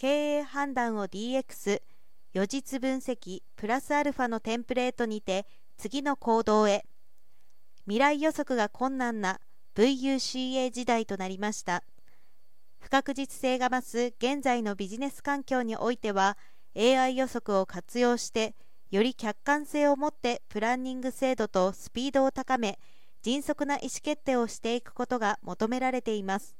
経営判断を DX 予実分析プラスアルファのテンプレートにて次の行動へ。未来予測が困難な VUCA 時代となりました。不確実性が増す現在のビジネス環境においては AI 予測を活用してより客観性を持ってプランニング精度とスピードを高め迅速な意思決定をしていくことが求められています。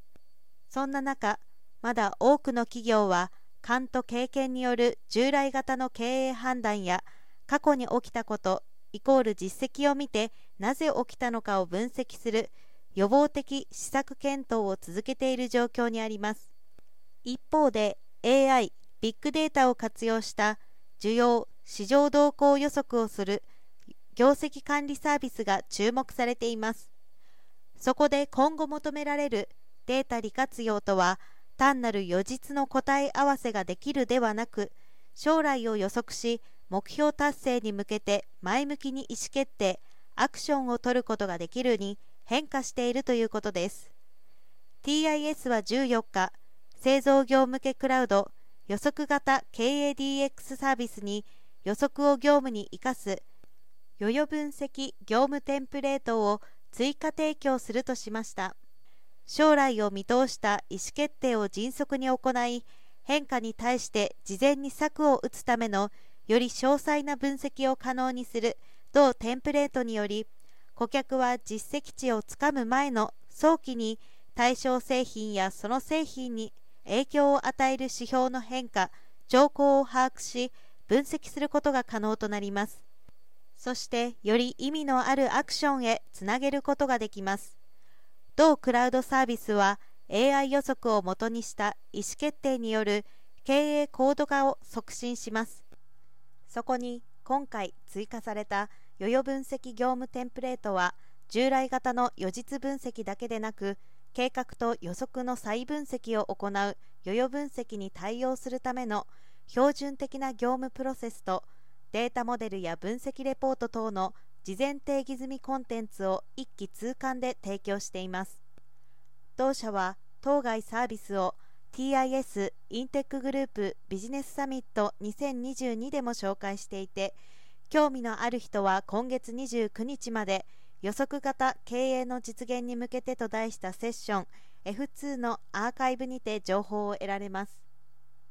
そんな中まだ多くの企業は勘と経験による従来型の経営判断や過去に起きたことイコール実績を見てなぜ起きたのかを分析する予防的施策検討を続けている状況にあります。一方で AI ビッグデータを活用した需要市場動向予測をする業績管理サービスが注目されています。そこで今後求められるデータ利活用とは単なる予実の答え合わせができるではなく将来を予測し目標達成に向けて前向きに意思決定アクションを取ることができるに変化しているということです。TIS は14日製造業向けクラウド予測型 KADX サービスに予測を業務に生かす余余分析業務テンプレートを追加提供するとしました。将来を見通した意思決定を迅速に行い変化に対して事前に策を打つためのより詳細な分析を可能にする同テンプレートにより顧客は実績値をつかむ前の早期に対象製品やその製品に影響を与える指標の変化兆候を把握し分析することが可能となります。そしてより意味のあるアクションへつなげることができます。同クラウドサービスは AI 予測をもとにした意思決定による経営高度化を促進します。そこに今回追加された余余分析業務テンプレートは従来型の予実分析だけでなく計画と予測の再分析を行う余余分析に対応するための標準的な業務プロセスとデータモデルや分析レポート等の事前定義済みコンテンツを一気通貫で提供しています。同社は当該サービスを TIS インテックグループビジネスサミット2022でも紹介していて興味のある人は今月29日まで予測型経営の実現に向けてと題したセッション F2 のアーカイブにて情報を得られます。